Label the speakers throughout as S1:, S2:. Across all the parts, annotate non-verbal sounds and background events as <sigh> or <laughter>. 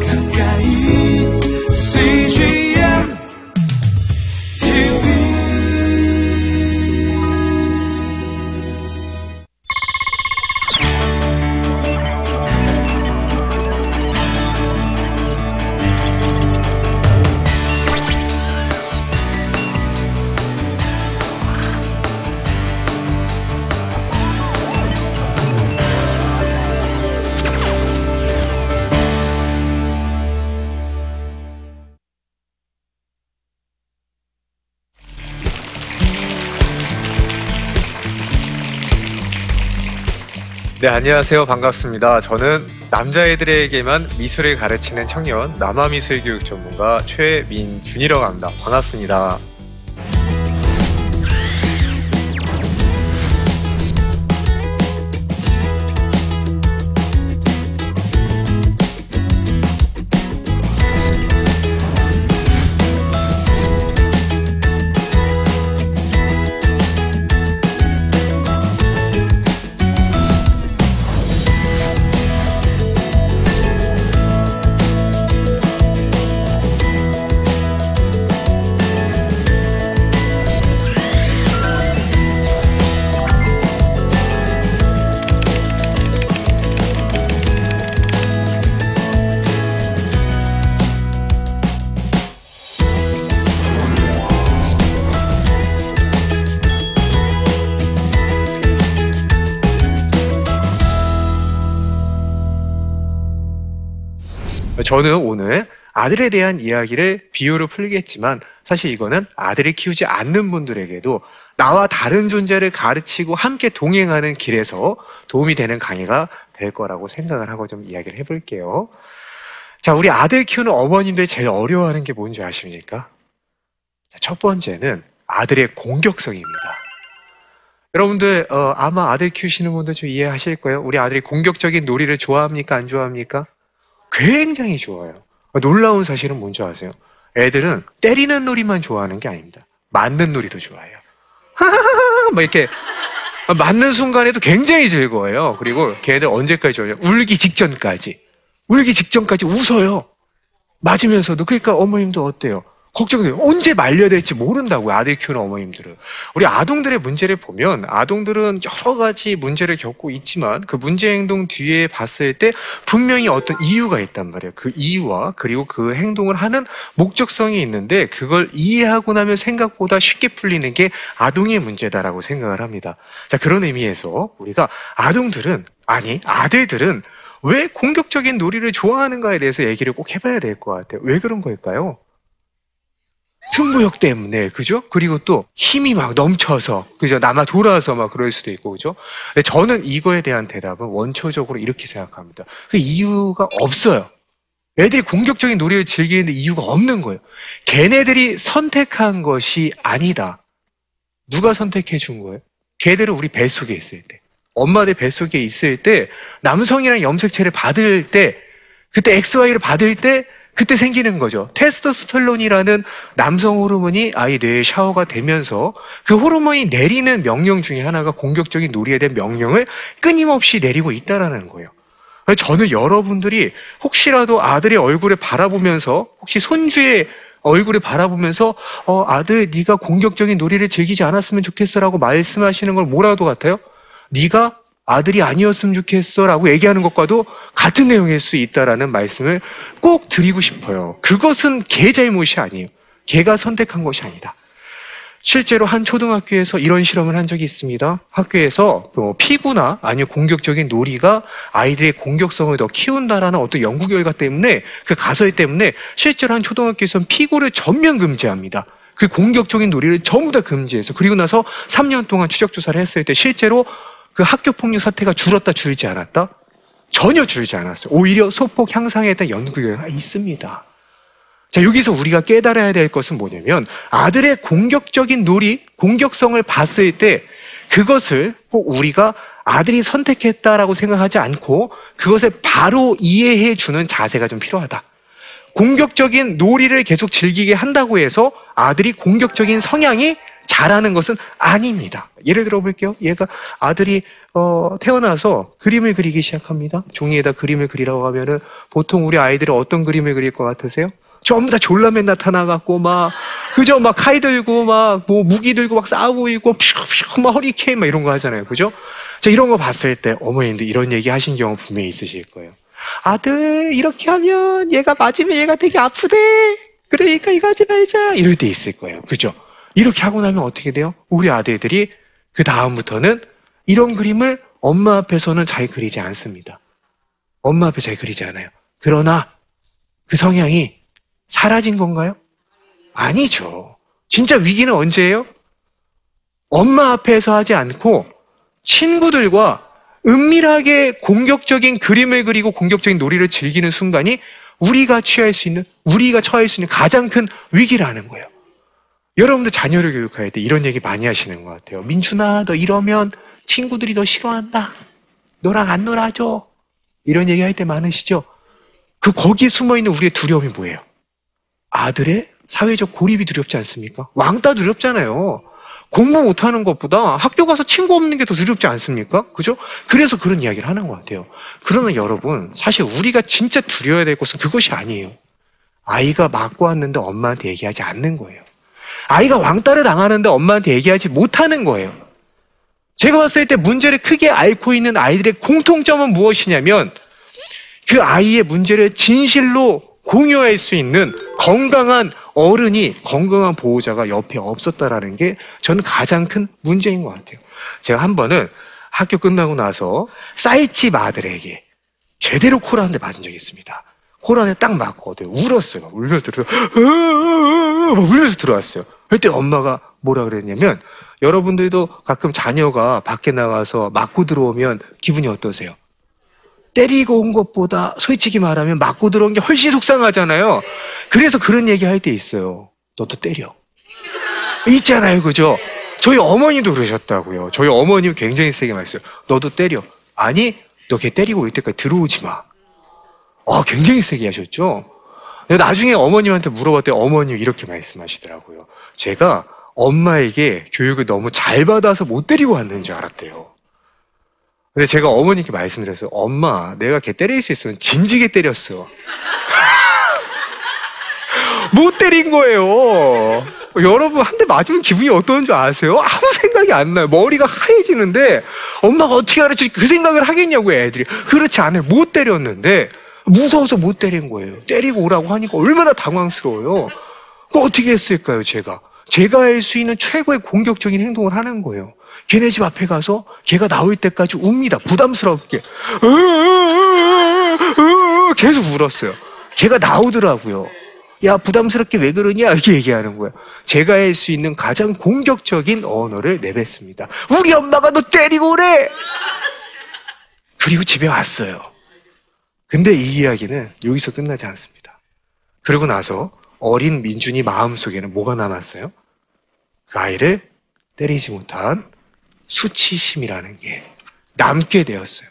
S1: 가까
S2: 안녕하세요. 반갑습니다. 저는 남자애들에게만 미술을 가르치는 청년, 남아미술 교육 전문가 최민준이라고 합니다. 반갑습니다. 저는 오늘 아들에 대한 이야기를 비유로 풀겠지만 사실 이거는 아들을 키우지 않는 분들에게도 나와 다른 존재를 가르치고 함께 동행하는 길에서 도움이 되는 강의가 될 거라고 생각을 하고 좀 이야기를 해볼게요. 자, 우리 아들 키우는 어머님들 제일 어려워하는 게 뭔지 아십니까? 자, 첫 번째는 아들의 공격성입니다. 여러분들 어, 아마 아들 키우시는 분들 좀 이해하실 거예요. 우리 아들이 공격적인 놀이를 좋아합니까? 안 좋아합니까? 굉장히 좋아요. 놀라운 사실은 뭔지 아세요? 애들은 때리는 놀이만 좋아하는 게 아닙니다. 맞는 놀이도 좋아해요. 막 이렇게 맞는 순간에도 굉장히 즐거워요. 그리고 걔네들 언제까지 좋아요? 울기 직전까지. 울기 직전까지 웃어요. 맞으면서도. 그러니까 어머님도 어때요? 걱정돼요. 언제 말려야 될지 모른다고요. 아들 키우는 어머님들은. 우리 아동들의 문제를 보면 아동들은 여러 가지 문제를 겪고 있지만 그 문제 행동 뒤에 봤을 때 분명히 어떤 이유가 있단 말이에요. 그 이유와 그리고 그 행동을 하는 목적성이 있는데 그걸 이해하고 나면 생각보다 쉽게 풀리는 게 아동의 문제다라고 생각을 합니다. 자, 그런 의미에서 우리가 아동들은 아니, 아들들은 왜 공격적인 놀이를 좋아하는가에 대해서 얘기를 꼭 해봐야 될 것 같아요. 왜 그런 걸까요? 승부욕 때문에, 그죠? 그리고 또 힘이 막 넘쳐서, 그죠? 남아 돌아서 막 그럴 수도 있고, 그죠? 근데 저는 이거에 대한 대답은 원초적으로 이렇게 생각합니다. 그 이유가 없어요. 애들이 공격적인 놀이를 즐기는데 이유가 없는 거예요. 걔네들이 선택한 것이 아니다. 누가 선택해 준 거예요? 걔들은 우리 뱃속에 있을 때. 엄마들 뱃속에 있을 때, 남성이랑 염색체를 받을 때, 그때 XY를 받을 때, 그때 생기는 거죠. 테스토스테론이라는 남성 호르몬이 아이 뇌에 샤워가 되면서 그 호르몬이 내리는 명령 중에 하나가 공격적인 놀이에 대한 명령을 끊임없이 내리고 있다라는 거예요. 저는 여러분들이 혹시라도 아들의 얼굴을 바라보면서 혹시 손주의 얼굴을 바라보면서 어, 아들 네가 공격적인 놀이를 즐기지 않았으면 좋겠어라고 말씀하시는 걸 뭐라도 같아요? 네가 아들이 아니었으면 좋겠어 라고 얘기하는 것과도 같은 내용일 수 있다라는 말씀을 꼭 드리고 싶어요. 그것은 개 잘못이 아니에요. 개가 선택한 것이 아니다. 실제로 한 초등학교에서 이런 실험을 한 적이 있습니다. 학교에서 뭐 피구나 아니면 공격적인 놀이가 아이들의 공격성을 더 키운다라는 어떤 연구 결과 때문에 그 가설 때문에 실제로 한 초등학교에서는 피구를 전면 금지합니다. 그 공격적인 놀이를 전부 다 금지해서 그리고 나서 3년 동안 추적 조사를 했을 때 실제로 그 학교 폭력 사태가 줄었다 줄지 않았다? 전혀 줄지 않았어요. 오히려 소폭 향상에 대한 연구 결과가 있습니다. 자, 여기서 우리가 깨달아야 될 것은 뭐냐면 아들의 공격적인 놀이, 공격성을 봤을 때 그것을 꼭 우리가 아들이 선택했다라고 생각하지 않고 그것을 바로 이해해 주는 자세가 좀 필요하다. 공격적인 놀이를 계속 즐기게 한다고 해서 아들이 공격적인 성향이 잘하는 것은 아닙니다. 예를 들어 볼게요. 얘가 아들이 어, 태어나서 그림을 그리기 시작합니다. 종이에다 그림을 그리라고 하면은 보통 우리 아이들은 어떤 그림을 그릴 것 같으세요? 전부 다 졸라맨 나타나갖고 막 그죠 막 칼 들고 막 뭐 무기 들고 막 싸우고 있고 퓨퓨 막 허리케인 막 이런 거 하잖아요 그죠 자 이런 거 봤을 때 어머님도 이런 얘기 하신 경우 분명히 있으실 거예요 아들 이렇게 하면 얘가 맞으면 얘가 되게 아프대 그러니까 이거 하지 말자 이럴 때 있을 거예요 그죠 이렇게 하고 나면 어떻게 돼요 우리 아들들이 그 다음부터는 이런 그림을 엄마 앞에서는 잘 그리지 않습니다 엄마 앞에 잘 그리지 않아요 그러나 그 성향이 사라진 건가요? 아니죠. 진짜 위기는 언제예요? 엄마 앞에서 하지 않고 친구들과 은밀하게 공격적인 그림을 그리고 공격적인 놀이를 즐기는 순간이 우리가 취할 수 있는, 우리가 처할 수 있는 가장 큰 위기라는 거예요. 여러분들 자녀를 교육할 때 이런 얘기 많이 하시는 것 같아요. 민준아, 너 이러면 친구들이 너 싫어한다. 너랑 안 놀아줘. 이런 얘기 할 때 많으시죠? 그 거기에 숨어 있는 우리의 두려움이 뭐예요? 아들의 사회적 고립이 두렵지 않습니까? 왕따 두렵잖아요. 공부 못하는 것보다 학교 가서 친구 없는 게 더 두렵지 않습니까? 그죠? 그래서 그런 이야기를 하는 것 같아요. 그러나 여러분, 사실 우리가 진짜 두려워야 될 것은 그것이 아니에요. 아이가 맞고 왔는데 엄마한테 얘기하지 않는 거예요. 아이가 왕따를 당하는데 엄마한테 얘기하지 못하는 거예요. 제가 봤을 때 문제를 크게 앓고 있는 아이들의 공통점은 무엇이냐면 그 아이의 문제를 진실로 공유할 수 있는 건강한 어른이 건강한 보호자가 옆에 없었다라는 게 저는 가장 큰 문제인 것 같아요. 제가 한 번은 학교 끝나고 나서 사이집 아들에게 제대로 코라한테 맞은 적이 있습니다. 코란에 딱 맞고 울었어요. 울면서 막 울면서 들어왔어요. 그때 엄마가 뭐라 그랬냐면 여러분들도 가끔 자녀가 밖에 나가서 맞고 들어오면 기분이 어떠세요? 때리고 온 것보다 솔직히 말하면 맞고 들어온 게 훨씬 속상하잖아요. 그래서 그런 얘기 할 때 있어요. 너도 때려. 있잖아요. 그죠? 저희 어머니도 그러셨다고요. 저희 어머님 굉장히 세게 말했어요. 너도 때려. 아니, 너 걔 때리고 올 때까지 들어오지 마. 아, 굉장히 세게 하셨죠? 나중에 어머님한테 물어봤더니 어머님 이렇게 말씀하시더라고요. 제가 엄마에게 교육을 너무 잘 받아서 못 때리고 왔는 줄 알았대요. 근데 제가 어머니께 말씀드렸어요. 엄마, 내가 걔 때릴 수 있으면 진지게 때렸어. <laughs> 못 때린 거예요. 여러분, 한 대 맞으면 기분이 어떠한 줄 아세요? 아무 생각이 안 나요. 머리가 하얘지는데, 엄마가 어떻게 가르쳐 그 생각을 하겠냐고, 애들이. 그렇지 않아요. 못 때렸는데, 무서워서 못 때린 거예요. 때리고 오라고 하니까 얼마나 당황스러워요. 그 어떻게 했을까요, 제가? 제가 할 수 있는 최고의 공격적인 행동을 하는 거예요. 걔네 집 앞에 가서 걔가 나올 때까지 웁니다. 부담스럽게. 계속 울었어요. 걔가 나오더라고요. 야, 부담스럽게 왜 그러냐? 이렇게 얘기하는 거예요. 제가 할 수 있는 가장 공격적인 언어를 내뱉습니다. 우리 엄마가 너 때리고 오래! 그리고 집에 왔어요. 근데 이 이야기는 여기서 끝나지 않습니다. 그러고 나서 어린 민준이 마음속에는 뭐가 남았어요? 그 아이를 때리지 못한 수치심이라는 게 남게 되었어요.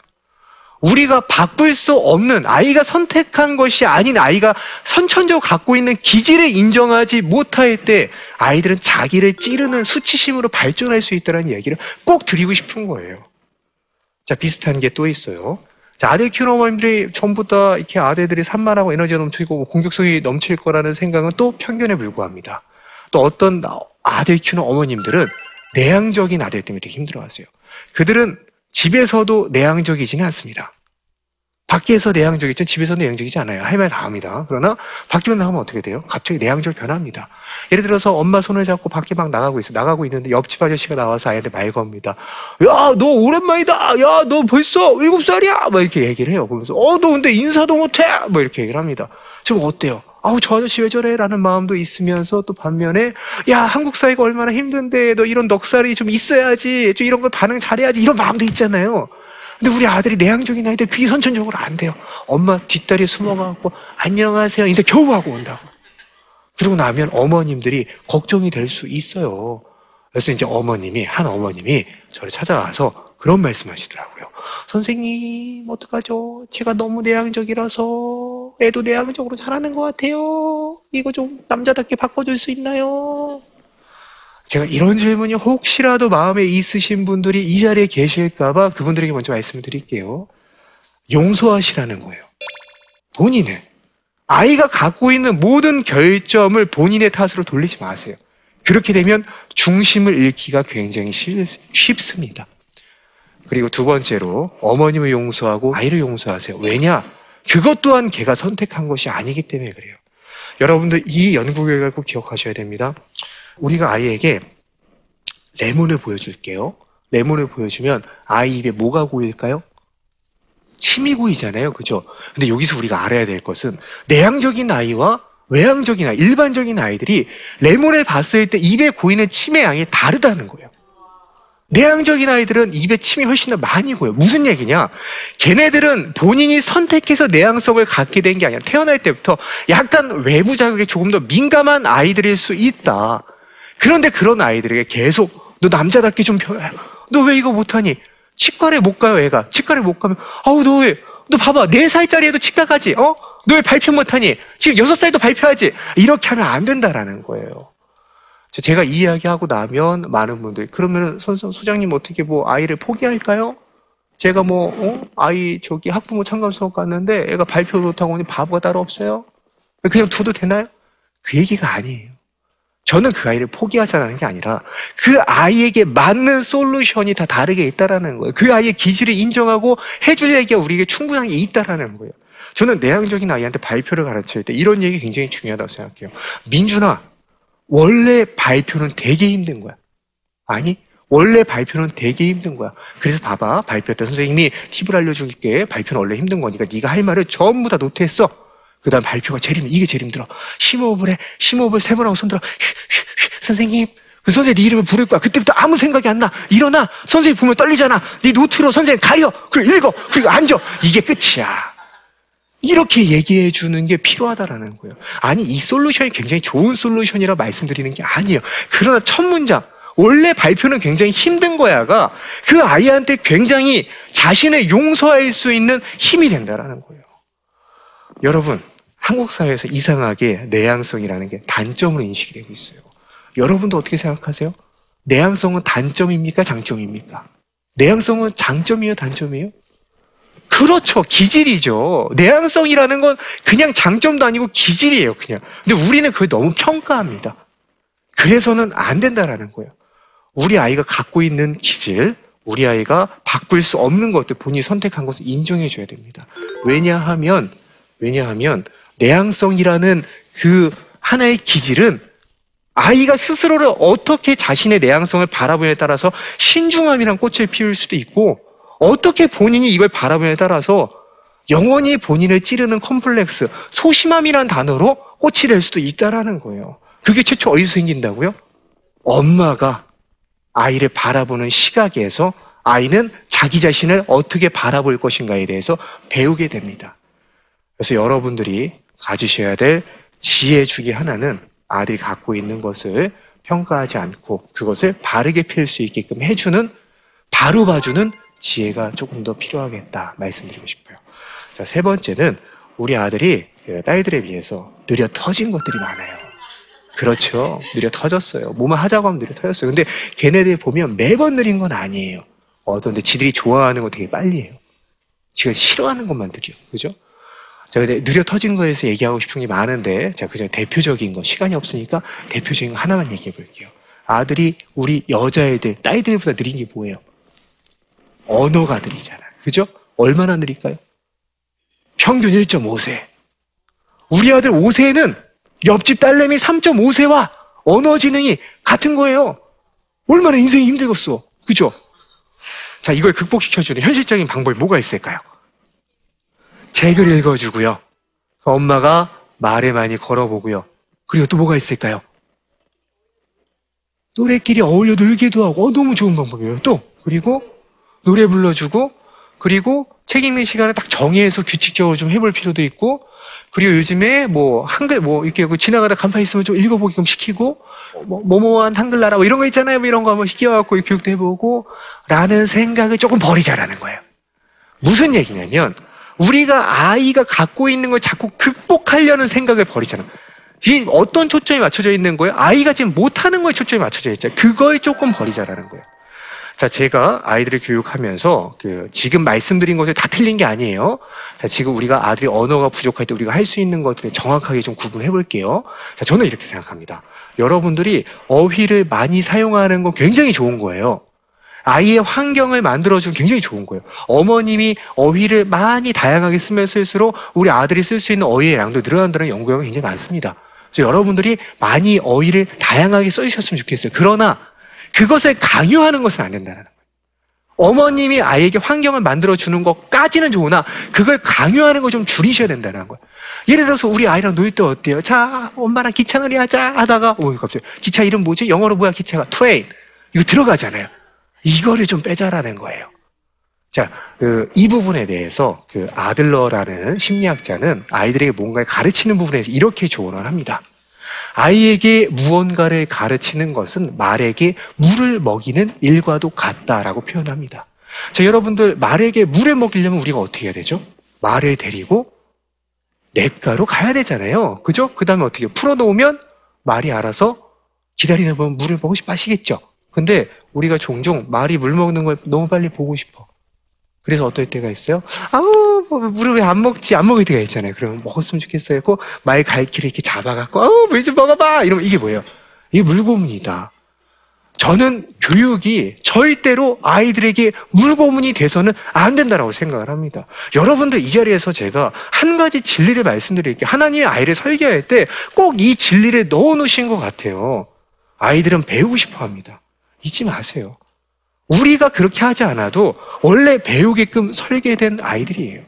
S2: 우리가 바꿀 수 없는 아이가 선택한 것이 아닌 아이가 선천적으로 갖고 있는 기질을 인정하지 못할 때 아이들은 자기를 찌르는 수치심으로 발전할 수 있다는 얘기를 꼭 드리고 싶은 거예요. 자, 비슷한 게 또 있어요. 자, 아들 키우는 어머님들이 전부 다 이렇게 아들들이 산만하고 에너지가 넘치고 공격성이 넘칠 거라는 생각은 또 편견에 불과합니다. 또 어떤 아들 키우는 어머님들은 내향적인 아들 때문에 되게 힘들어하세요. 그들은 집에서도 내향적이지는 않습니다. 밖에서 내향적이죠. 집에서 내향적이지 않아요. 할 말 다 합니다. 그러나 밖에만 나가면 어떻게 돼요? 갑자기 내향적으로 변합니다. 예를 들어서 엄마 손을 잡고 밖에 막 나가고 있어. 나가고 있는데 옆집 아저씨가 나와서 아이한테 말 겁니다. 야, 너 오랜만이다. 야, 너 벌써 일곱 살이야. 막 이렇게 얘기를 해요. 그러면서 어, 너 근데 인사도 못해. 뭐 이렇게 얘기를 합니다. 지금 어때요? 아우 저 아저씨 왜 저래? 라는 마음도 있으면서 또 반면에 야 한국 사회가 얼마나 힘든데 너 이런 넉살이 좀 있어야지 좀 이런 걸 반응 잘해야지 이런 마음도 있잖아요 근데 우리 아들이 내향적인 아이들 그게 선천적으로 안 돼요. 엄마 뒷다리에 숨어가고 안녕하세요. 인사 겨우 하고 온다고. 그러고 나면 어머님들이 걱정이 될 수 있어요. 그래서 이제 어머님이 한 어머님이 저를 찾아와서 그런 말씀 하시더라고요 선생님 어떡하죠? 제가 너무 내향적이라서 애도 내향적으로 잘하는 것 같아요. 이거 좀 남자답게 바꿔줄 수 있나요? 제가 이런 질문이 혹시라도 마음에 있으신 분들이 이 자리에 계실까봐 그분들에게 먼저 말씀을 드릴게요. 용서하시라는 거예요. 본인을. 아이가 갖고 있는 모든 결점을 본인의 탓으로 돌리지 마세요. 그렇게 되면 중심을 잃기가 굉장히 쉽습니다. 그리고 두 번째로 어머님을 용서하고 아이를 용서하세요. 왜냐? 그것 또한 걔가 선택한 것이 아니기 때문에 그래요. 여러분들 이 연구 결과를 꼭 기억하셔야 됩니다. 우리가 아이에게 레몬을 보여줄게요. 레몬을 보여주면 아이 입에 뭐가 고일까요? 침이 고이잖아요. 그죠? 근데 여기서 우리가 알아야 될 것은 내향적인 아이와 외향적인 아이, 일반적인 아이들이 레몬을 봤을 때 입에 고이는 침의 양이 다르다는 거예요. 내향적인 아이들은 입에 침이 훨씬 더 많이 고요. 무슨 얘기냐? 걔네들은 본인이 선택해서 내향성을 갖게 된 게 아니라 태어날 때부터 약간 외부 자극에 조금 더 민감한 아이들일 수 있다. 그런데 그런 아이들에게 계속 너 남자답게 좀 펴. 너왜 이거 못하니? 치과를 못 가요, 애가. 치과를 못 가면 아우 너 왜? 너 봐봐. 네 살짜리에도 치과 가지. 어? 너 왜 발표 못하니? 지금 여섯 살도 발표하지. 이렇게 하면 안 된다라는 거예요. 제가 이 이야기하고 나면 많은 분들이 그러면 선생 소장님 어떻게 뭐 아이를 포기할까요? 제가 뭐 어? 아이 저기 학부모 참관 수업 갔는데 애가 발표 못하고 오니 바보가 따로 없어요? 그냥 둬도 되나요? 그 얘기가 아니에요. 저는 그 아이를 포기하자는 게 아니라 그 아이에게 맞는 솔루션이 다 다르게 있다라는 거예요. 그 아이의 기질을 인정하고 해줄 얘기가 우리에게 충분하게 있다라는 거예요. 저는 내향적인 아이한테 발표를 가르칠 때 이런 얘기 굉장히 중요하다고 생각해요. 민준아, 원래 발표는 되게 힘든 거야. 아니, 원래 발표는 되게 힘든 거야. 그래서 봐봐. 발표 때 선생님이 팁을 알려줄게. 발표는 원래 힘든 거니까 네가 할 말을 전부 다 노트했어. 그 다음 발표가 제일 힘들어. 이게 제일 힘들어. 심호흡을 해. 심호흡을 세 번 하고 손 들어. 선생님. 그 선생님 네 이름을 부를 거야. 그때부터 아무 생각이 안 나. 일어나. 선생님 보면 떨리잖아. 네 노트로 선생님 가려. 그리고 읽어. 그리고 앉아. 이게 끝이야. 이렇게 얘기해 주는 게 필요하다라는 거예요. 아니, 이 솔루션이 굉장히 좋은 솔루션이라 말씀드리는 게 아니에요. 그러나 첫 문장, 원래 발표는 굉장히 힘든 거야가 그 아이한테 굉장히 자신을 용서할 수 있는 힘이 된다라는 거예요. 여러분, 한국 사회에서 이상하게 내향성이라는 게 단점으로 인식이 되고 있어요. 여러분도 어떻게 생각하세요? 내향성은 단점입니까? 장점입니까? 내향성은 장점이에요? 단점이에요? 그렇죠. 기질이죠. 내향성이라는 건 그냥 장점도 아니고 기질이에요. 그냥. 근데 우리는 그걸 너무 평가합니다. 그래서는 안 된다라는 거예요. 우리 아이가 갖고 있는 기질, 우리 아이가 바꿀 수 없는 것들 본인이 선택한 것을 인정해 줘야 됩니다. 왜냐하면, 왜냐하면, 내향성이라는 그 하나의 기질은 아이가 스스로를 어떻게 자신의 내향성을 바라보냐에 따라서 신중함이란 꽃을 피울 수도 있고 어떻게 본인이 이걸 바라보냐에 따라서 영원히 본인을 찌르는 컴플렉스, 소심함이란 단어로 꽃이 될 수도 있다라는 거예요. 그게 최초 어디서 생긴다고요? 엄마가 아이를 바라보는 시각에서 아이는 자기 자신을 어떻게 바라볼 것인가에 대해서 배우게 됩니다. 그래서 여러분들이 가지셔야 될 지혜 중의 하나는 아들이 갖고 있는 것을 평가하지 않고 그것을 바르게 필 수 있게끔 해주는 바로 봐주는 지혜가 조금 더 필요하겠다 말씀드리고 싶어요. 자, 세 번째는 우리 아들이 그 딸들에 비해서 느려 터진 것들이 많아요. 그렇죠. 느려 터졌어요. 뭐만 하자고 하면 느려 터졌어요. 근데 걔네들 보면 매번 느린 건 아니에요. 어떤데 지들이 좋아하는 거 되게 빨리 해요. 지가 싫어하는 것만 느려. 그죠? 제가 느려 터진 거에서 얘기하고 싶은 게 많은데, 제가 그냥 대표적인 거, 시간이 없으니까 대표적인 거 하나만 얘기해 볼게요. 아들이 우리 여자애들, 딸들보다 느린 게 뭐예요? 언어가 느리잖아. 그죠? 얼마나 느릴까요? 평균 1.5세. 우리 아들 5세는 옆집 딸내미 3.5세와 언어 지능이 같은 거예요. 얼마나 인생이 힘들겠어. 그죠? 자, 이걸 극복시켜주는 현실적인 방법이 뭐가 있을까요? 책을 읽어주고요. 엄마가 말에 많이 걸어보고요. 그리고 또 뭐가 있을까요? 노래끼리 어울려 놀기도 하고, 어, 너무 좋은 방법이에요. 또, 그리고 노래 불러주고 그리고 책 읽는 시간을 딱 정해서 규칙적으로 좀 해볼 필요도 있고 그리고 요즘에 뭐 한글 뭐 이렇게 지나가다 간판 있으면 좀 읽어보게끔 시키고 뭐 뭐뭐한 한글나라 뭐 이런 거 있잖아요 뭐 이런 거 한번 시켜갖고 교육도 해보고 라는 생각을 조금 버리자라는 거예요. 무슨 얘기냐면 우리가 아이가 갖고 있는 걸 자꾸 극복하려는 생각을 버리잖아. 지금 어떤 초점이 맞춰져 있는 거예요? 아이가 지금 못하는 거에 초점이 맞춰져 있죠. 그거에 조금 버리자라는 거예요. 자, 제가 아이들을 교육하면서 그 지금 말씀드린 것이 다 틀린 게 아니에요. 자, 지금 우리가 아들이 언어가 부족할 때 우리가 할 수 있는 것들을 정확하게 좀 구분해 볼게요. 자, 저는 이렇게 생각합니다. 여러분들이 어휘를 많이 사용하는 건 굉장히 좋은 거예요. 아이의 환경을 만들어주면 굉장히 좋은 거예요. 어머님이 어휘를 많이 다양하게 쓰면 쓸수록 우리 아들이 쓸 수 있는 어휘의 양도 늘어난다는 연구가 굉장히 많습니다. 그래서 여러분들이 많이 어휘를 다양하게 써주셨으면 좋겠어요. 그러나 그것을 강요하는 것은 안 된다는 거예요. 어머님이 아이에게 환경을 만들어주는 것까지는 좋으나 그걸 강요하는 걸 좀 줄이셔야 된다는 거예요. 예를 들어서 우리 아이랑 놀 때 어때요? 자, 엄마랑 기차 놀이 하자 하다가, 오, 갑자기 기차 이름 뭐지? 영어로 뭐야, 기차가? train. 이거 들어가잖아요. 이거를 좀 빼자라는 거예요. 자, 그, 이 부분에 대해서 그 아들러라는 심리학자는 아이들에게 뭔가를 가르치는 부분에서 이렇게 조언을 합니다. 아이에게 무언가를 가르치는 것은 말에게 물을 먹이는 일과도 같다라고 표현합니다. 자, 여러분들 말에게 물을 먹이려면 우리가 어떻게 해야 되죠? 말을 데리고 냇가로 가야 되잖아요. 그죠? 그 다음에 어떻게 풀어놓으면 말이 알아서 기다리다 보면 물을 먹고 싶어 하시겠죠. 근데 우리가 종종 말이 물 먹는 걸 너무 빨리 보고 싶어. 그래서 어떨 때가 있어요? 아우, 뭐 물을 왜 안 먹지? 안 먹을 때가 있잖아요. 그러면 먹었으면 좋겠어요. 말 갈기를 이렇게 잡아갖고, 아우, 물 좀 먹어봐! 이러면 이게 뭐예요? 이게 물고문이다. 저는 교육이 절대로 아이들에게 물고문이 돼서는 안 된다라고 생각을 합니다. 여러분들 이 자리에서 제가 한 가지 진리를 말씀드릴게요. 하나님의 아이를 설계할 때 꼭 이 진리를 넣어 놓으신 것 같아요. 아이들은 배우고 싶어 합니다. 잊지 마세요. 우리가 그렇게 하지 않아도 원래 배우게끔 설계된 아이들이에요.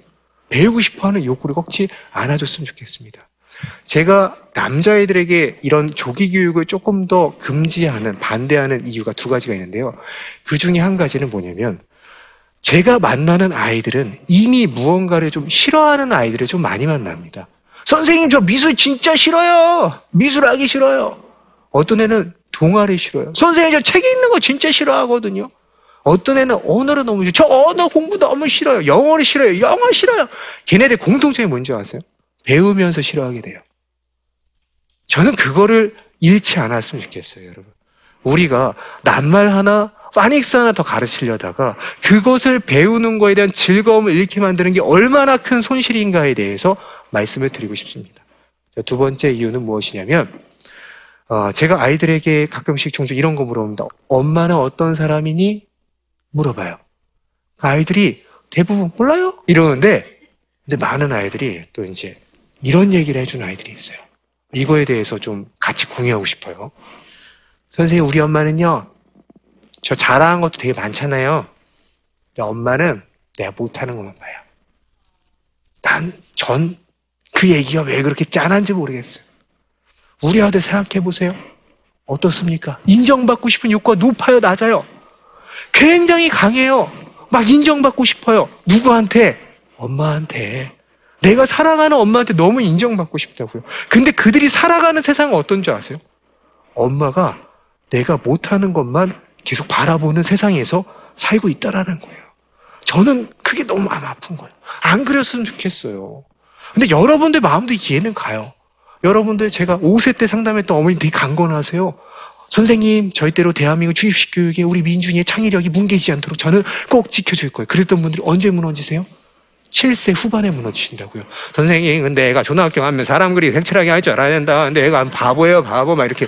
S2: 배우고 싶어 하는 욕구를 꺾지 않아줬으면 좋겠습니다. 제가 남자애들에게 이런 조기 교육을 조금 더 금지하는, 반대하는 이유가 두 가지가 있는데요. 그 중에 한 가지는 뭐냐면, 제가 만나는 아이들은 이미 무언가를 좀 싫어하는 아이들을 좀 많이 만납니다. 선생님, 저 미술 진짜 싫어요! 미술하기 싫어요! 어떤 애는 동아리 싫어요. 선생님, 저 책에 있는 거 진짜 싫어하거든요. 어떤 애는 언어를 너무 싫어요. 저 언어 공부 너무 싫어요. 영어를 싫어요. 영어 싫어요. 걔네들 공통점이 뭔지 아세요? 배우면서 싫어하게 돼요. 저는 그거를 잃지 않았으면 좋겠어요, 여러분. 우리가 낱말 하나, 파닉스 하나 더 가르치려다가 그것을 배우는 거에 대한 즐거움을 잃게 만드는 게 얼마나 큰 손실인가에 대해서 말씀을 드리고 싶습니다. 두 번째 이유는 무엇이냐면, 어, 제가 아이들에게 가끔씩 종종 이런 거 물어봅니다. 엄마는 어떤 사람이니? 물어봐요. 그 아이들이 대부분 몰라요? 이러는데, 근데 많은 아이들이 또 이제 이런 얘기를 해준 아이들이 있어요. 이거에 대해서 좀 같이 공유하고 싶어요. 선생님, 우리 엄마는요, 저 자랑한 것도 되게 많잖아요. 엄마는 내가 못하는 것만 봐요. 난 전 그 얘기가 왜 그렇게 짠한지 모르겠어요. 우리 아들 생각해 보세요. 어떻습니까? 인정받고 싶은 욕구가 높아요, 낮아요? 굉장히 강해요. 막 인정받고 싶어요. 누구한테? 엄마한테. 내가 사랑하는 엄마한테 너무 인정받고 싶다고요. 근데 그들이 살아가는 세상은 어떤지 아세요? 엄마가 내가 못하는 것만 계속 바라보는 세상에서 살고 있다라는 거예요. 저는 그게 너무 마음 아픈 거예요. 안 그랬으면 좋겠어요. 근데 여러분들 마음도 이해는 가요. 여러분들 제가 5세 때 상담했던 어머님 되게 강건하세요. 선생님, 절대로 대한민국 주입식 교육에 우리 민중의 창의력이 뭉개지지 않도록 저는 꼭 지켜줄 거예요. 그랬던 분들이 언제 무너지세요? 7세 후반에 무너지신다고요. 선생님, 근데 애가 초등학교 가면 사람 그리 색칠하게 할 줄 알아야 된다. 근데 애가 바보예요, 바보. 막 이렇게.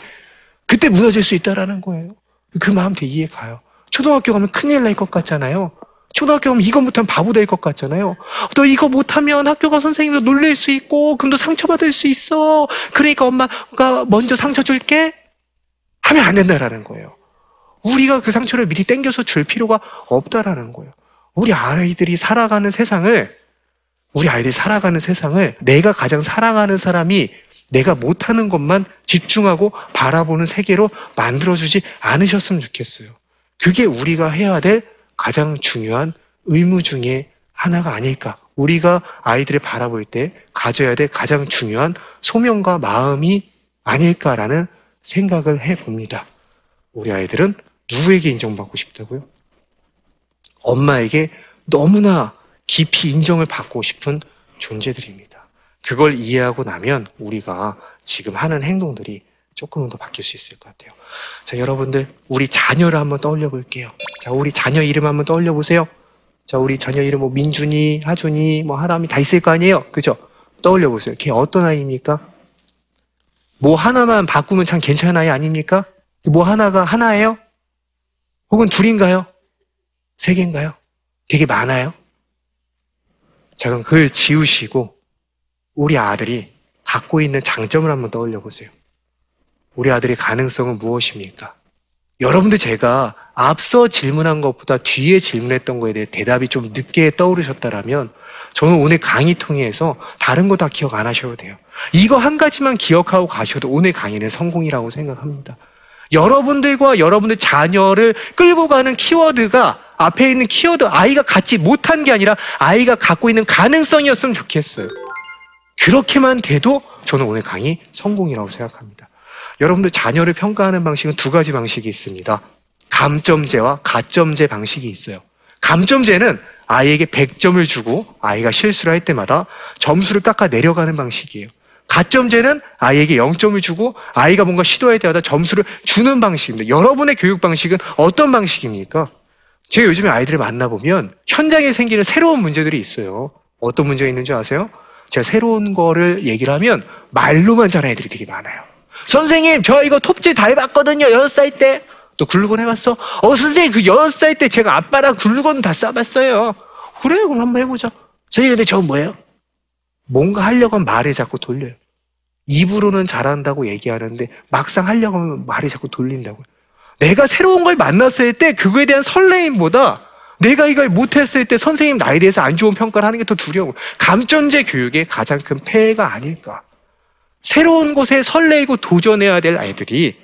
S2: 그때 무너질 수 있다라는 거예요. 그 마음 되게 이해 가요. 초등학교 가면 큰일 날 것 같잖아요. 초등학교 가면 이거 못하면 바보 될 것 같잖아요. 너 이거 못하면 학교 가 선생님도 놀릴 수 있고, 그럼 너 상처받을 수 있어. 그러니까 엄마가 먼저 상처 줄게? 하면 안 된다라는 거예요. 우리가 그 상처를 미리 땡겨서 줄 필요가 없다라는 거예요. 우리 아이들이 살아가는 세상을 우리 아이들이 살아가는 세상을 내가 가장 사랑하는 사람이 내가 못하는 것만 집중하고 바라보는 세계로 만들어주지 않으셨으면 좋겠어요. 그게 우리가 해야 될 가장 중요한 의무 중에 하나가 아닐까. 우리가 아이들을 바라볼 때 가져야 될 가장 중요한 소명과 마음이 아닐까라는 생각을 해 봅니다. 우리 아이들은 누구에게 인정받고 싶다고요? 엄마에게 너무나 깊이 인정을 받고 싶은 존재들입니다. 그걸 이해하고 나면 우리가 지금 하는 행동들이 조금은 더 바뀔 수 있을 것 같아요. 자, 여러분들, 우리 자녀를 한번 떠올려 볼게요. 자, 우리 자녀 이름 한번 떠올려 보세요. 자, 우리 자녀 이름 뭐 민준이, 하준이, 뭐 하람이 다 있을 거 아니에요? 그죠? 떠올려 보세요. 걔 어떤 아이입니까? 뭐 하나만 바꾸면 참 괜찮은 아이 아닙니까? 뭐 하나가 하나예요? 혹은 둘인가요? 세 개인가요? 되게 많아요? 자, 그럼 그걸 지우시고 우리 아들이 갖고 있는 장점을 한번 떠올려 보세요. 우리 아들의 가능성은 무엇입니까? 여러분들 제가 앞서 질문한 것보다 뒤에 질문했던 거에 대해 대답이 좀 늦게 떠오르셨다라면 저는 오늘 강의 통해서 다른 거 다 기억 안 하셔도 돼요. 이거 한 가지만 기억하고 가셔도 오늘 강의는 성공이라고 생각합니다. 여러분들과 여러분들 자녀를 끌고 가는 키워드가 앞에 있는 키워드 아이가 갖지 못한 게 아니라 아이가 갖고 있는 가능성이었으면 좋겠어요. 그렇게만 돼도 저는 오늘 강의 성공이라고 생각합니다. 여러분들 자녀를 평가하는 방식은 두 가지 방식이 있습니다. 감점제와 가점제 방식이 있어요. 감점제는 아이에게 100점을 주고 아이가 실수를 할 때마다 점수를 깎아 내려가는 방식이에요. 가점제는 아이에게 0점을 주고 아이가 뭔가 시도할 때마다 점수를 주는 방식입니다. 여러분의 교육 방식은 어떤 방식입니까? 제가 요즘에 아이들을 만나보면 현장에 생기는 새로운 문제들이 있어요. 어떤 문제가 있는지 아세요? 제가 새로운 거를 얘기를 하면 말로만 잘하는 애들이 되게 많아요. 선생님, 저 이거 톱질 다 해봤거든요. 여섯 살 때. 또 글루건 해봤어? 어, 선생님, 그 여섯 살 때 제가 아빠랑 글루건 다 써봤어요. 그래, 그럼 한번 해보자. 선생님, 근데 저 뭐예요? 뭔가 하려고 하면 말에 자꾸 돌려요. 입으로는 잘한다고 얘기하는데 막상 하려고 하면 말에 자꾸 돌린다고요. 내가 새로운 걸 만났을 때 그거에 대한 설레임보다 내가 이걸 못했을 때 선생님 나에 대해서 안 좋은 평가를 하는 게 더 두려워. 감전제 교육의 가장 큰 폐해가 아닐까. 새로운 곳에 설레고 도전해야 될 아이들이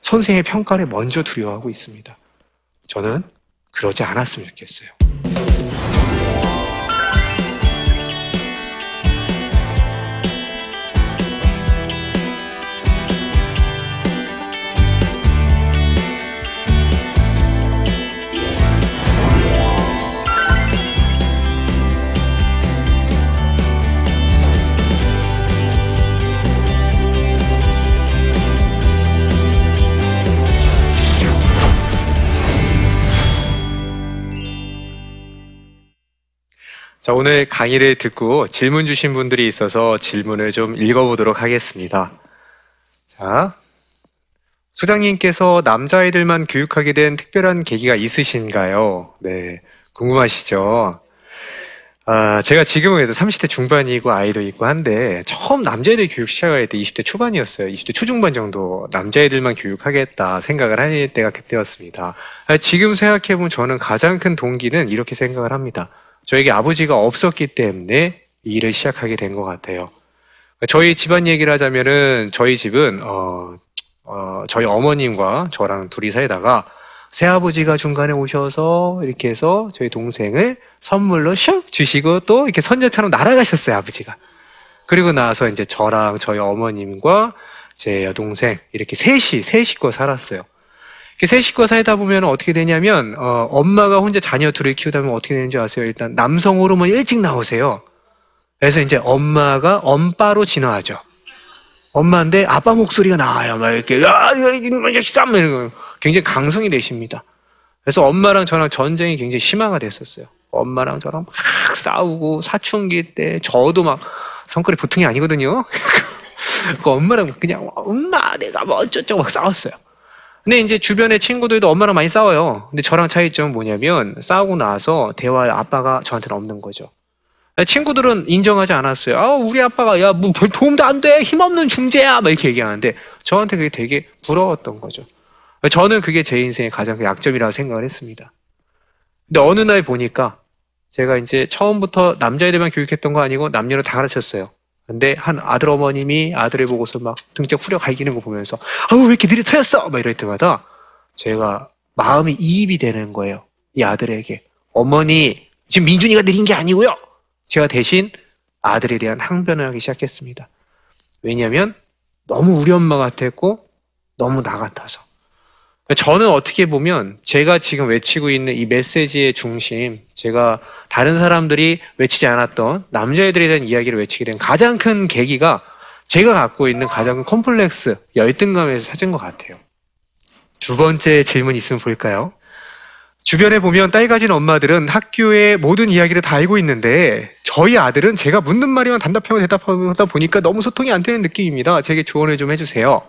S2: 선생의 평가를 먼저 두려워하고 있습니다. 저는 그러지 않았으면 좋겠어요. 자, 오늘 강의를 듣고 질문 주신 분들이 있어서 질문을 좀 읽어보도록 하겠습니다. 자, 소장님께서 남자아이들만 교육하게 된 특별한 계기가 있으신가요? 네, 궁금하시죠? 아, 제가 지금은 그래도 30대 중반이고 아이도 있고 한데, 처음 남자애들 교육 시작할 때 20대 초반이었어요. 20대 초중반 정도 남자애들만 교육하겠다 생각을 할 때가 그때였습니다. 아, 지금 생각해보면 저는 가장 큰 동기는 이렇게 생각을 합니다. 저에게 아버지가 없었기 때문에 이 일을 시작하게 된 것 같아요. 저희 집안 얘기를 하자면은 저희 집은 어, 어, 저희 어머님과 저랑 둘이 살다가 새아버지가 중간에 오셔서 이렇게 해서 저희 동생을 선물로 슉 주시고 또 이렇게 선녀처럼 날아가셨어요 아버지가. 그리고 나서 이제 저랑 저희 어머님과 제 여동생 이렇게 셋이 셋 식구 살았어요. 세 식구가 살다 보면 어떻게 되냐면 어, 엄마가 혼자 자녀 둘을 키우다 보면 어떻게 되는지 아세요? 일단 남성 호르몬이 일찍 나오세요. 그래서 이제 엄마가 엄빠로 진화하죠. 엄마인데 아빠 목소리가 나와요. 막 이렇게 야 자식아 이런 거 굉장히 강성이 되십니다. 그래서 엄마랑 저랑 전쟁이 굉장히 심화가 됐었어요. 엄마랑 저랑 막 싸우고 사춘기 때 저도 막 성깔이 보통이 아니거든요. <laughs> 그 엄마랑 그냥 엄마 내가 뭐 어쩌고 막 싸웠어요. 근데 이제 주변의 친구들도 엄마랑 많이 싸워요. 근데 저랑 차이점은 뭐냐면 싸우고 나서 대화할 아빠가 저한테는 없는 거죠. 친구들은 인정하지 않았어요. 아, 우리 아빠가 야, 뭐 별 도움도 안 돼. 힘없는 중재야. 막 이렇게 얘기하는데 저한테 그게 되게 부러웠던 거죠. 저는 그게 제 인생의 가장 큰 약점이라고 생각을 했습니다. 근데 어느 날 보니까 제가 이제 처음부터 남자애들만 교육했던 거 아니고 남녀를 다 가르쳤어요. 근데 한 아들 어머님이 아들을 보고서 막 등짝 후려 갈기는 거 보면서 아우 왜 이렇게 느리 터졌어? 막 이럴 때마다 제가 마음이 이입이 되는 거예요. 이 아들에게 어머니 지금 민준이가 느린 게 아니고요. 제가 대신 아들에 대한 항변을 하기 시작했습니다. 왜냐하면 너무 우리 엄마 같았고 너무 나 같아서 저는 어떻게 보면 제가 지금 외치고 있는 이 메시지의 중심, 제가 다른 사람들이 외치지 않았던 남자애들에 대한 이야기를 외치게 된 가장 큰 계기가 제가 갖고 있는 가장 큰 컴플렉스, 열등감에서 찾은 것 같아요. 두 번째 질문 있으면 볼까요? 주변에 보면 딸 가진 엄마들은 학교의 모든 이야기를 다 알고 있는데 저희 아들은 제가 묻는 말이만 단답하고 대답하다 보니까 너무 소통이 안 되는 느낌입니다. 제게 조언을 좀 해주세요.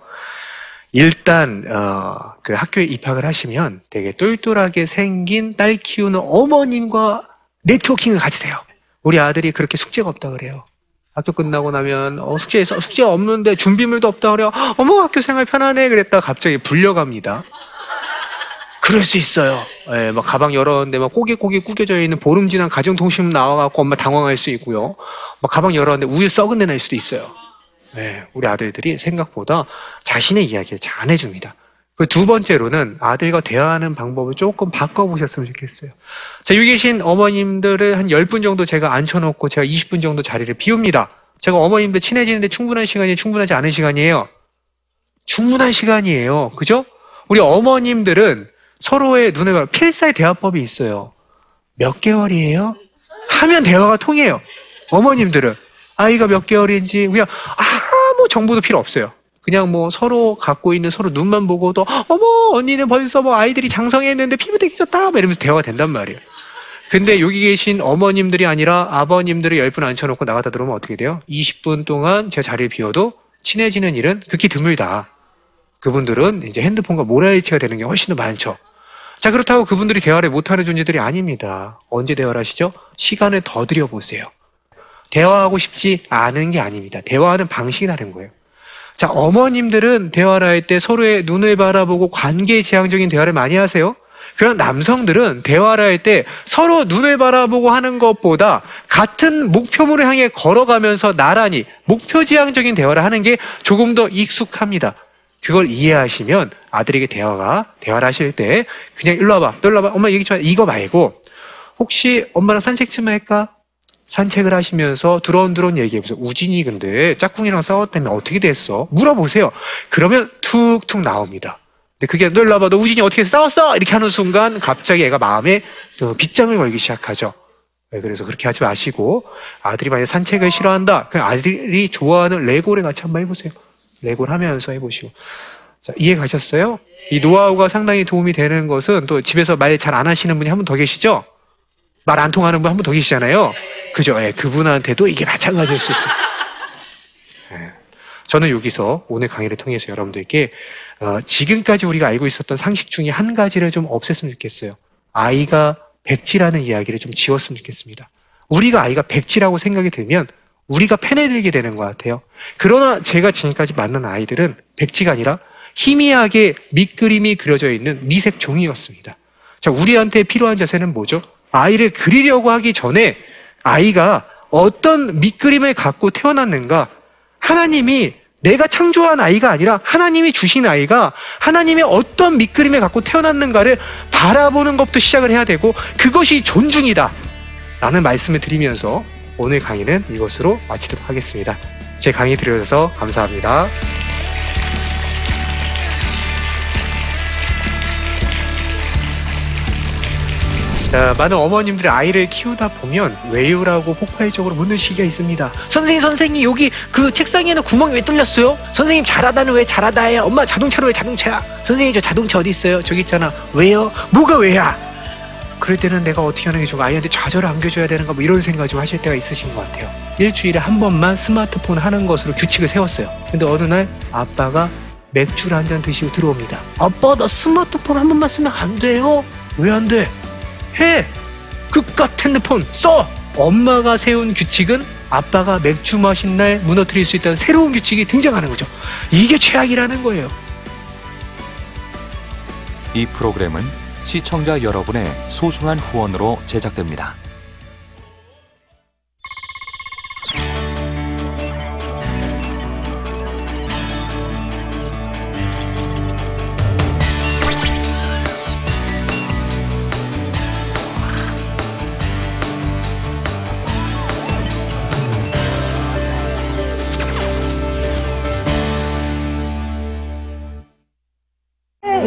S2: 일단 어, 그 학교에 입학을 하시면 되게 똘똘하게 생긴 딸 키우는 어머님과 네트워킹을 가지세요. 우리 아들이 그렇게 숙제가 없다 그래요. 학교 끝나고 나면 어, 숙제 숙제 없는데 준비물도 없다 그래요. 어머 학교 생활 편하네 그랬다 가 갑자기 불려갑니다. 그럴 수 있어요. 예, 막 가방 열었는데 막 꼬깃꼬깃 구겨져 있는 보름 지난 가정통신 나와갖고 엄마 당황할 수 있고요. 막 가방 열었는데 우유 썩은 내 날 수도 있어요. 예, 우리 아들들이 생각보다 자신의 이야기를 잘 안 해줍니다. 그 두 번째로는 아들과 대화하는 방법을 조금 바꿔보셨으면 좋겠어요. 자, 여기 계신 어머님들을 한 10분 정도 제가 앉혀놓고 제가 20분 정도 자리를 비웁니다. 제가 어머님들 친해지는데 충분한 시간이 충분하지 않은 시간이에요. 충분한 시간이에요. 그죠? 우리 어머님들은 서로의 눈에 봐 필사의 대화법이 있어요. 몇 개월이에요? 하면 대화가 통해요. 어머님들은 아이가 몇 개월인지 그냥 아무 정보도 필요 없어요. 그냥 뭐 서로 갖고 있는 서로 눈만 보고도 어머 언니는 벌써 뭐 아이들이 장성했는데 피부 되게 좋다 이러면서 대화가 된단 말이에요. 근데 여기 계신 어머님들이 아니라 아버님들을 열 분 앉혀놓고 나갔다 들어오면 어떻게 돼요? 20분 동안 제 자리를 비워도 친해지는 일은 극히 드물다. 그분들은 이제 핸드폰과 모라일치가 되는 게 훨씬 더 많죠. 자, 그렇다고 그분들이 대화를 못하는 존재들이 아닙니다. 언제 대화를 하시죠? 시간을 더 들여보세요. 대화하고 싶지 않은 게 아닙니다. 대화하는 방식이 다른 거예요. 자, 어머님들은 대화를 할 때 서로의 눈을 바라보고 관계 지향적인 대화를 많이 하세요. 그런 남성들은 대화를 할 때 서로 눈을 바라보고 하는 것보다 같은 목표물을 향해 걸어가면서 나란히 목표 지향적인 대화를 하는 게 조금 더 익숙합니다. 그걸 이해하시면 아들에게 대화가 대화를 하실 때 그냥 일로 와봐, 너 일로 와봐, 엄마 얘기 좀 이거 말고 혹시 엄마랑 산책 좀 할까? 산책을 하시면서 두런두런 얘기해보세요. 우진이 근데 짝꿍이랑 싸웠다면 어떻게 됐어? 물어보세요. 그러면 툭툭 나옵니다. 근데 그게 와봐, 너 우진이 어떻게 싸웠어? 이렇게 하는 순간 갑자기 애가 마음에 그 빗장을 걸기 시작하죠. 네, 그래서 그렇게 하지 마시고 아들이 만약 산책을 싫어한다. 그럼 아들이 좋아하는 레고를 같이 한번 해보세요. 레고를 하면서 해보시고. 자, 이해 가셨어요? 이 노하우가 상당히 도움이 되는 것은 또 집에서 말 잘 안 하시는 분이 한 분 더 계시죠? 말 안 통하는 분 한 분 더 계시잖아요? 그죠? 예, 그분한테도 이게 마찬가지일 수 있어요. 예. 저는 여기서 오늘 강의를 통해서 여러분들께 어, 지금까지 우리가 알고 있었던 상식 중에 한 가지를 좀 없앴으면 좋겠어요. 아이가 백지라는 이야기를 좀 지웠으면 좋겠습니다. 우리가 아이가 백지라고 생각이 들면 우리가 편해들게 되는 것 같아요. 그러나 제가 지금까지 만난 아이들은 백지가 아니라 희미하게 밑그림이 그려져 있는 미색 종이였습니다. 자, 우리한테 필요한 자세는 뭐죠? 아이를 그리려고 하기 전에 아이가 어떤 밑그림을 갖고 태어났는가? 하나님이 내가 창조한 아이가 아니라 하나님이 주신 아이가 하나님의 어떤 밑그림을 갖고 태어났는가를 바라보는 것부터 시작을 해야 되고 그것이 존중이다. 라는 말씀을 드리면서 오늘 강의는 이것으로 마치도록 하겠습니다. 제 강의 들어주셔서 감사합니다. 자, 많은 어머님들이 아이를 키우다 보면 왜요라고 폭발적으로 묻는 시기가 있습니다. 선생님, 선생님 여기 그 책상에는 구멍이 왜 뚫렸어요? 선생님 잘하다는 왜 잘하다예요? 엄마 자동차로 왜 자동차야? 선생님 저 자동차 어디 있어요? 저기 있잖아. 왜요? 뭐가 왜야? 그럴 때는 내가 어떻게 하는 게 좋아? 아이한테 좌절을 안겨줘야 되는가? 뭐 이런 생각 좀 하실 때가 있으신 것 같아요. 일주일에 한 번만 스마트폰 하는 것으로 규칙을 세웠어요. 근데 어느 날 아빠가 맥주를 한 잔 드시고 들어옵니다. 아빠 나 스마트폰 한 번만 쓰면 안 돼요? 왜 안 돼? 해! 그깟 핸드폰 써! 엄마가 세운 규칙은 아빠가 맥주 마신 날 무너뜨릴 수 있다는 새로운 규칙이 등장하는 거죠. 이게 최악이라는 거예요.
S3: 이 프로그램은 시청자 여러분의 소중한 후원으로 제작됩니다.